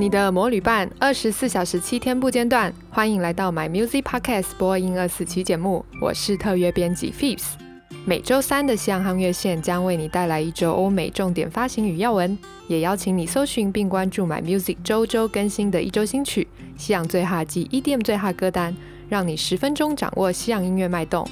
你的魔旅伴，二十四小时七天不间断。欢迎来到 My Music Podcast 播音二四期节目，我是特约编辑 Phis。每周三的西洋夯乐线将为你带来一周欧美重点发行与要闻，也邀请你搜寻并关注 My Music 周周更新的一周新曲、西洋最哈及 EDM 最哈歌单，让你十分钟掌握西洋音乐脉动。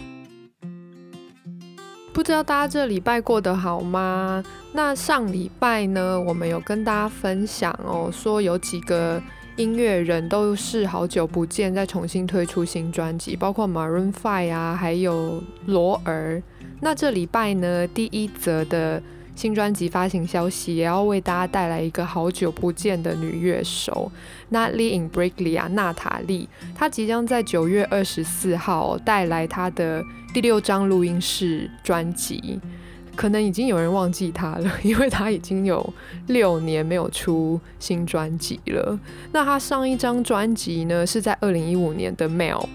不知道大家这礼拜过得好吗？那上礼拜呢，我们有跟大家分享哦，说有几个音乐人都是好久不见，再重新推出新专辑，包括 Maroon Five 啊，还有罗儿。那这礼拜呢，第一则的。新专辑发行消息也要为大家带来一个好久不见的女乐手，Natalie Imbruglia 娜塔莉，她即将在九月二十四号带来她的第六张录音室专辑。可能已经有人忘记她了，因为她已经有六年没有出新专辑了。那她上一张专辑呢，是在二零一五年的 Mail。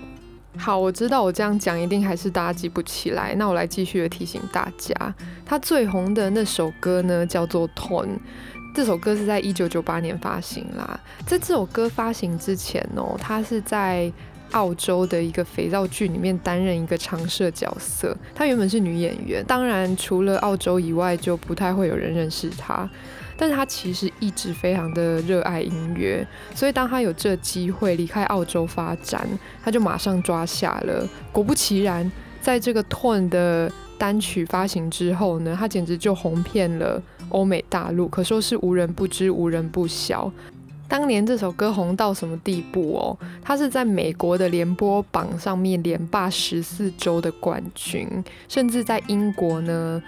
好，我知道我这样讲一定还是大家记不起来。那我来继续的提醒大家，他最红的那首歌呢，叫做《Torn》。这首歌是在一九九八年发行啦。在这首歌发行之前哦，他是在澳洲的一个肥皂剧里面担任一个常设角色。她原本是女演员，当然除了澳洲以外，就不太会有人认识她。但是他其实一直非常的热爱音乐，所以当他有这机会离开澳洲发展，他就马上抓下了。果不其然，在这个 Tone 的单曲发行之后呢，他简直就红遍了欧美大陆，可说是无人不知、无人不晓。当年这首歌红到什么地步哦？它是在美国的联播榜上面连霸十四周的冠军，甚至在英国呢。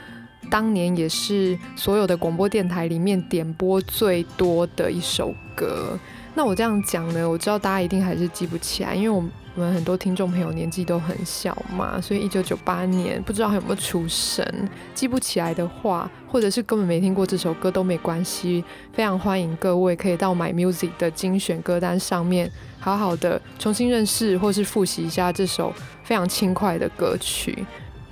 当年也是所有的广播电台里面点播最多的一首歌。那我这样讲呢，我知道大家一定还是记不起来，因为我我们很多听众朋友年纪都很小嘛，所以一九九八年不知道还有没有出生。记不起来的话，或者是根本没听过这首歌都没关系，非常欢迎各位可以到 My Music 的精选歌单上面，好好的重新认识或是复习一下这首非常轻快的歌曲。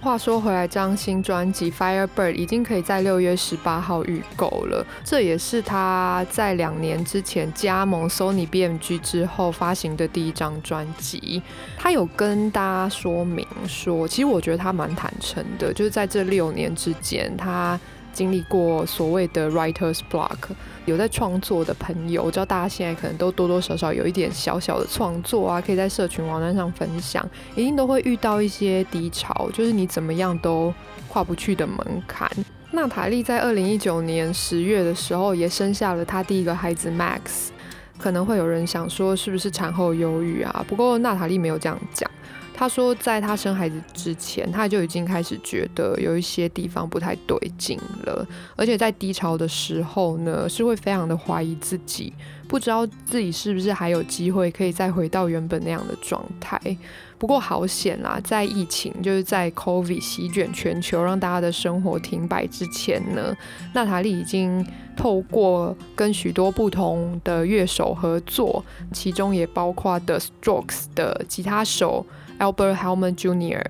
话说回来，这张新专辑《Firebird》已经可以在六月十八号预购了。这也是他在两年之前加盟 Sony BMG 之后发行的第一张专辑。他有跟大家说明说，其实我觉得他蛮坦诚的，就是在这六年之间，他经历过所谓的 Writer's Block。有在创作的朋友，我知道大家现在可能都多多少少有一点小小的创作啊，可以在社群网站上分享，一定都会遇到一些低潮，就是你怎么样都跨不去的门槛。娜塔莉在二零一九年十月的时候也生下了她第一个孩子 Max，可能会有人想说是不是产后忧郁啊？不过娜塔莉没有这样讲。他说，在他生孩子之前，他就已经开始觉得有一些地方不太对劲了，而且在低潮的时候呢，是会非常的怀疑自己，不知道自己是不是还有机会可以再回到原本那样的状态。不过好险啦，在疫情就是在 COVID 席卷全球，让大家的生活停摆之前呢，娜塔莉已经透过跟许多不同的乐手合作，其中也包括 The Strokes 的吉他手。Albert Hammond Jr.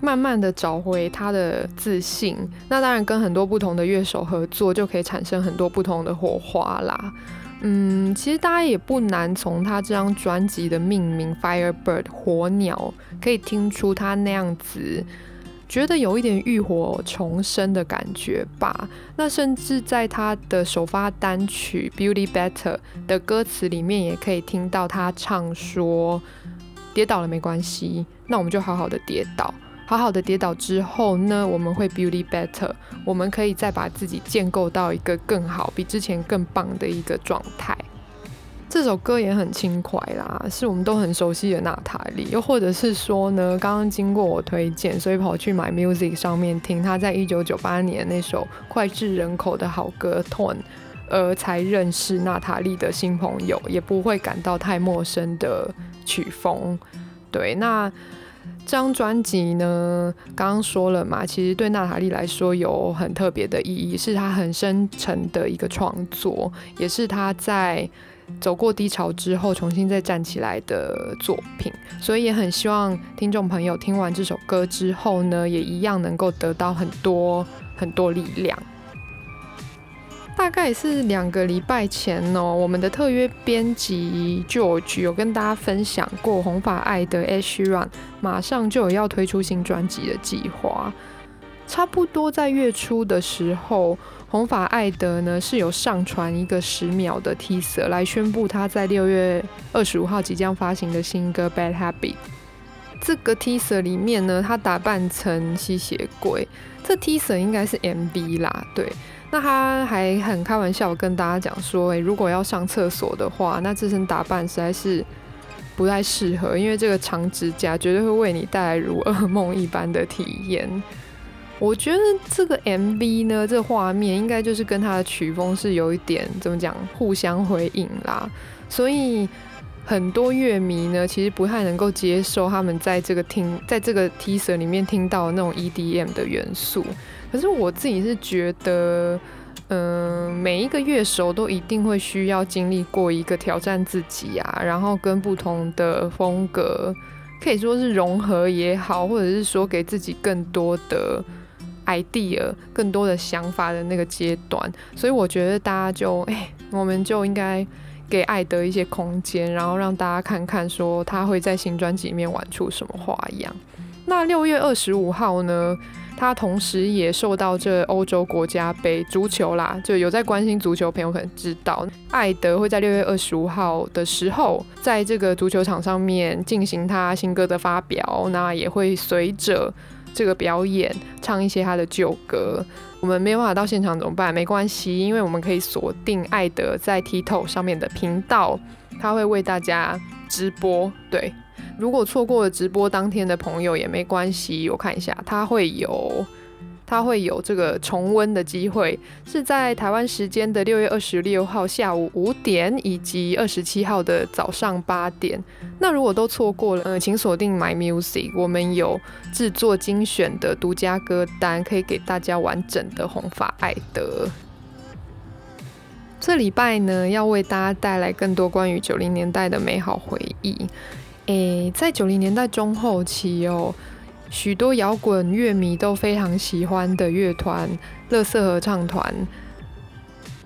慢慢的找回他的自信，那当然跟很多不同的乐手合作，就可以产生很多不同的火花啦。嗯，其实大家也不难从他这张专辑的命名 Firebird 火鸟，可以听出他那样子觉得有一点浴火重生的感觉吧。那甚至在他的首发单曲 Beauty Better 的歌词里面，也可以听到他唱说。跌倒了没关系，那我们就好好的跌倒，好好的跌倒之后呢，我们会 beauty better，我们可以再把自己建构到一个更好、比之前更棒的一个状态。这首歌也很轻快啦，是我们都很熟悉的娜塔莉，又或者是说呢，刚刚经过我推荐，所以跑去买 Music 上面听她在一九九八年那首脍炙人口的好歌《Torn》，而才认识娜塔莉的新朋友，也不会感到太陌生的。曲风，对，那这张专辑呢，刚刚说了嘛，其实对娜塔莉来说有很特别的意义，是她很深沉的一个创作，也是她在走过低潮之后重新再站起来的作品，所以也很希望听众朋友听完这首歌之后呢，也一样能够得到很多很多力量。大概是两个礼拜前哦，我们的特约编辑 George 有跟大家分享过红发艾德 Ed Sheeran 马上就有要推出新专辑的计划。差不多在月初的时候，红发艾德呢是有上传一个十秒的 teaser 来宣布他在六月二十五号即将发行的新歌 Bad Habit。这个 teaser 里面呢，他打扮成吸血鬼，这 teaser 应该是 MV 啦，对。那他还很开玩笑跟大家讲说，诶，如果要上厕所的话，那这身打扮实在是不太适合，因为这个长指甲绝对会为你带来如噩梦一般的体验。我觉得这个 MV 呢，这画面应该就是跟他的曲风是有一点怎么讲，互相回应啦，所以很多乐迷呢，其实不太能够接受他们在这个听，在这个 T 蛇里面听到那种 EDM 的元素。可是我自己是觉得，嗯、每一个乐手都一定会需要经历过一个挑战自己啊，然后跟不同的风格可以说是融合也好，或者是说给自己更多的 idea、更多的想法的那个阶段。所以我觉得大家就，哎、我们就应该给艾德一些空间，然后让大家看看说他会在新专辑里面玩出什么花样。那六月二十五号呢？他同时也受到这欧洲国家杯足球啦，就有在关心足球朋友可能知道，艾德会在六月二十五号的时候，在这个足球场上面进行他新歌的发表，那也会随着这个表演唱一些他的旧歌。我们没有办法到现场怎么办？没关系，因为我们可以锁定艾德在 TikTok 上面的频道，他会为大家直播。对。如果错过了直播当天的朋友也没关系，我看一下，他会有，它会有这个重温的机会，是在台湾时间的六月二十六号下午五点，以及二十七号的早上八点。那如果都错过了，呃，请锁定 My Music，我们有制作精选的独家歌单，可以给大家完整的红发爱德。这礼拜呢，要为大家带来更多关于九零年代的美好回忆。诶，在九零年代中后期哦，许多摇滚乐迷都非常喜欢的乐团——乐色合唱团。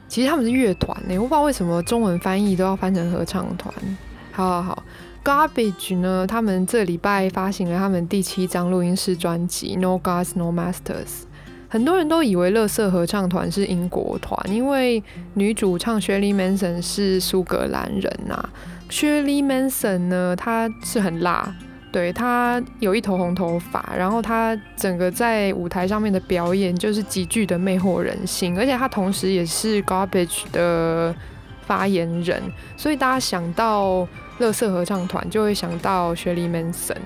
其实他们是乐团呢，我不知道为什么中文翻译都要翻成合唱团。好好好，Garbage 呢，他们这礼拜发行了他们第七张录音室专辑《No Gods No Masters》。很多人都以为乐色合唱团是英国团，因为女主唱 Shirley Manson 是苏格兰人呐、啊。Shirley Manson 呢，他是很辣，对，他有一头红头发，然后他整个在舞台上面的表演就是极具的魅惑人心，而且他同时也是 Garbage 的发言人，所以大家想到乐色合唱团就会想到雪莉·曼森。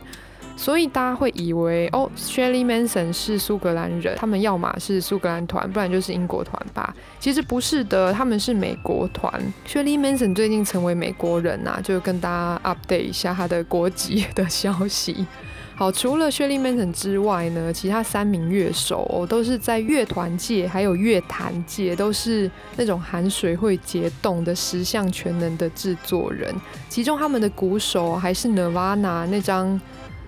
所以大家会以为哦，Shirley Manson 是苏格兰人，他们要么是苏格兰团，不然就是英国团吧？其实不是的，他们是美国团。Shirley Manson 最近成为美国人呐、啊，就跟大家 update 一下他的国籍的消息。好，除了 Shirley Manson 之外呢，其他三名乐手、哦、都是在乐团界还有乐坛界都是那种含水会结冻的十项全能的制作人。其中他们的鼓手还是 Nirvana 那张。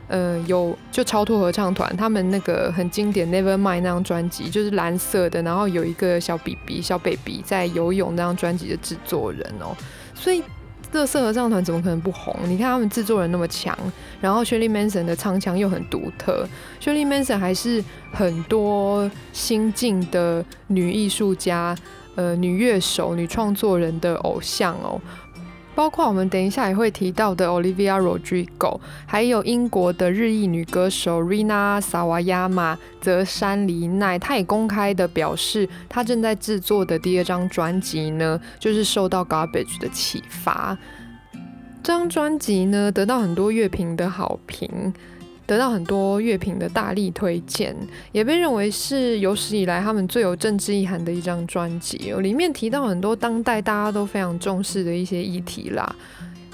呃，有就超脱合唱团，他们那个很经典《Nevermind》那张专辑，就是蓝色的，然后有一个小 BB 小 baby 在游泳那张专辑的制作人哦，所以乐色合唱团怎么可能不红？你看他们制作人那么强，然后 Shirley Manson 的唱腔又很独特，Shirley Manson 还是很多新晋的女艺术家、呃女乐手、女创作人的偶像哦。包括我们等一下也会提到的 Olivia Rodrigo，还有英国的日裔女歌手 Rina Sawayama 泽山梨奈，她也公开的表示，她正在制作的第二张专辑呢，就是受到 Garbage 的启发。这张专辑呢，得到很多乐评的好评。得到很多乐评的大力推荐，也被认为是有史以来他们最有政治意涵的一张专辑。里面提到很多当代大家都非常重视的一些议题啦，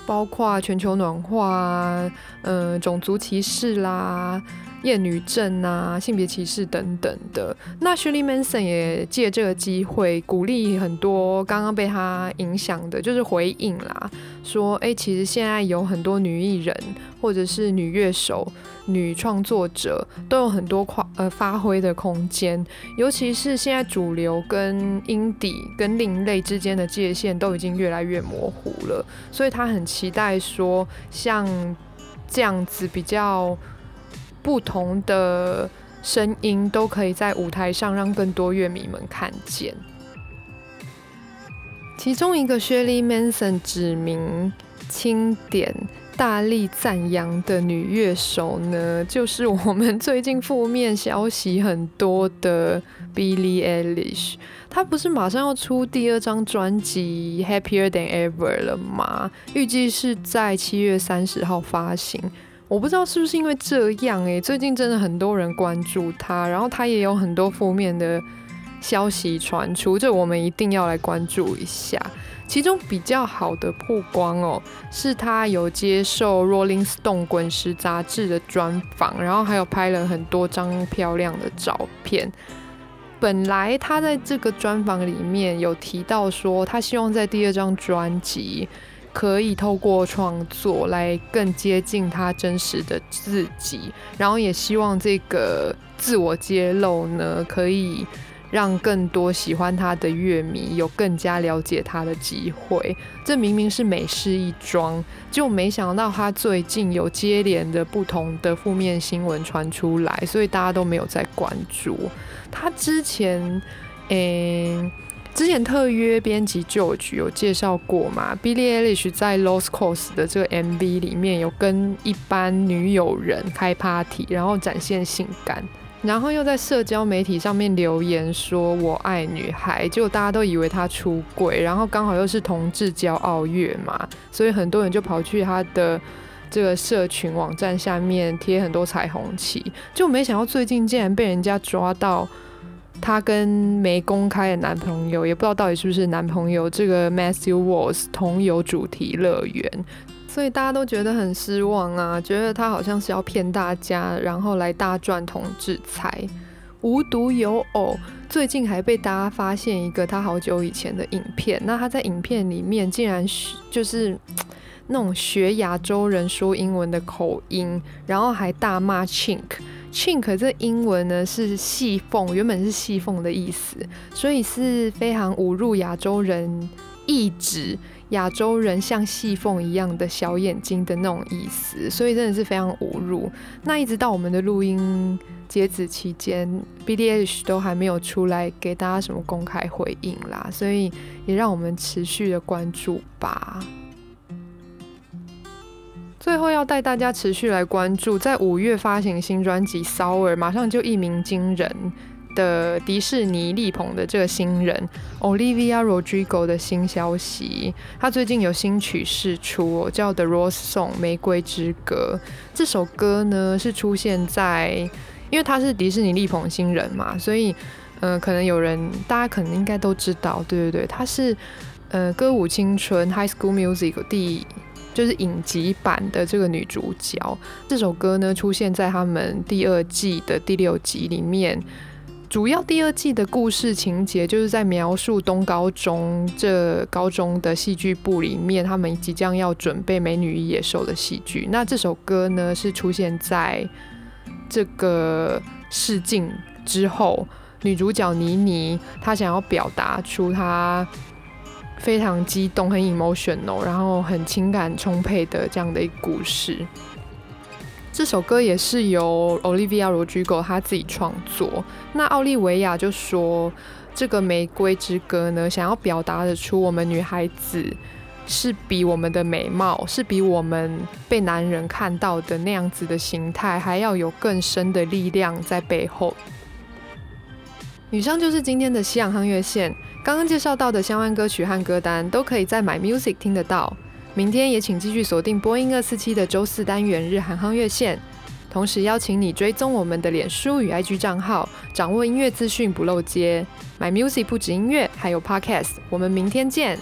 包括全球暖化、呃，种族歧视啦、厌女症啊、性别歧视等等的。那 Shirley Manson 也借这个机会鼓励很多刚刚被他影响的，就是回应啦，说：哎、其实现在有很多女艺人或者是女乐手。女创作者都有很多跨呃发挥的空间，尤其是现在主流跟 indie 跟另类之间的界限都已经越来越模糊了，所以他很期待说，像这样子比较不同的声音都可以在舞台上让更多乐迷们看见。其中一个 Shirley Manson 指名清点。大力赞扬的女乐手呢，就是我们最近负面消息很多的 Billie Eilish。她不是马上要出第二张专辑《Happier Than Ever》了吗？预计是在七月三十号发行。我不知道是不是因为这样诶、最近真的很多人关注她，然后她也有很多负面的消息传出，这我们一定要来关注一下。其中比较好的曝光哦，是他有接受《Rolling Stone》滚石杂志的专访，然后还有拍了很多张漂亮的照片。本来他在这个专访里面有提到说，他希望在第二张专辑可以透过创作来更接近他真实的自己，然后也希望这个自我揭露呢可以。让更多喜欢他的乐迷有更加了解他的机会。这明明是美事一桩，就没想到他最近有接连的不同的负面新闻传出来，所以大家都没有在关注。他之前，诶、之前特约编辑 George 有介绍过嘛？Billie Eilish 在 Lost Cause 的这个 MV 里面有跟一般女友人开 party，然后展现性感。然后又在社交媒体上面留言说“我爱女孩”，结果大家都以为他出轨，然后刚好又是同志骄傲月嘛，所以很多人就跑去他的这个社群网站下面贴很多彩虹旗，就没想到最近竟然被人家抓到他跟没公开的男朋友，也不知道到底是不是男朋友，这个 Matthew Walls 同游主题乐园。所以大家都觉得很失望啊，觉得他好像是要骗大家，然后来大赚同志财。无独有偶，最近还被大家发现一个他好久以前的影片。那他在影片里面竟然就是那种学亚洲人说英文的口音，然后还大骂 chink。chink 这英文呢是细缝，原本是细缝的意思，所以是非常侮辱亚洲人，意指。亚洲人像细缝一样的小眼睛的那种意思，所以真的是非常侮辱。那一直到我们的录音截止期间，B D H 都还没有出来给大家什么公开回应啦，所以也让我们持续的关注吧。最后要带大家持续来关注，在五月发行新专辑《Sour》，马上就一鸣惊人。的迪士尼力捧的这个新人 Olivia Rodrigo 的新消息，他最近有新曲释出，叫《The Rose Song》玫瑰之歌。这首歌呢是出现在，因为他是迪士尼力捧新人嘛，所以呃，可能有人大家可能应该都知道，对对对，他是呃《歌舞青春》High School Music 第就是影集版的这个女主角。这首歌呢出现在他们第二季的第六集里面。主要第二季的故事情节就是在描述东高中这高中的戏剧部里面，他们即将要准备《美女与野兽》的戏剧。那这首歌呢，是出现在这个试镜之后，女主角妮妮她想要表达出她非常激动、很 emotional，然后很情感充沛的这样的一个故事。这首歌也是由 Olivia Rodrigo 他自己创作。那奥利维亚就说，这个《玫瑰之歌》呢，想要表达的出我们女孩子是比我们的美貌，是比我们被男人看到的那样子的形态，还要有更深的力量在背后。以上就是今天的西洋夯乐线，刚刚介绍到的相关歌曲和歌单都可以在 My Music 听得到。明天也请继续锁定播音二四七的周四单元日韩夯乐线，同时邀请你追踪我们的脸书与 IG 账号，掌握音乐资讯不漏接。My Music 不止音乐，还有 Podcast。我们明天见。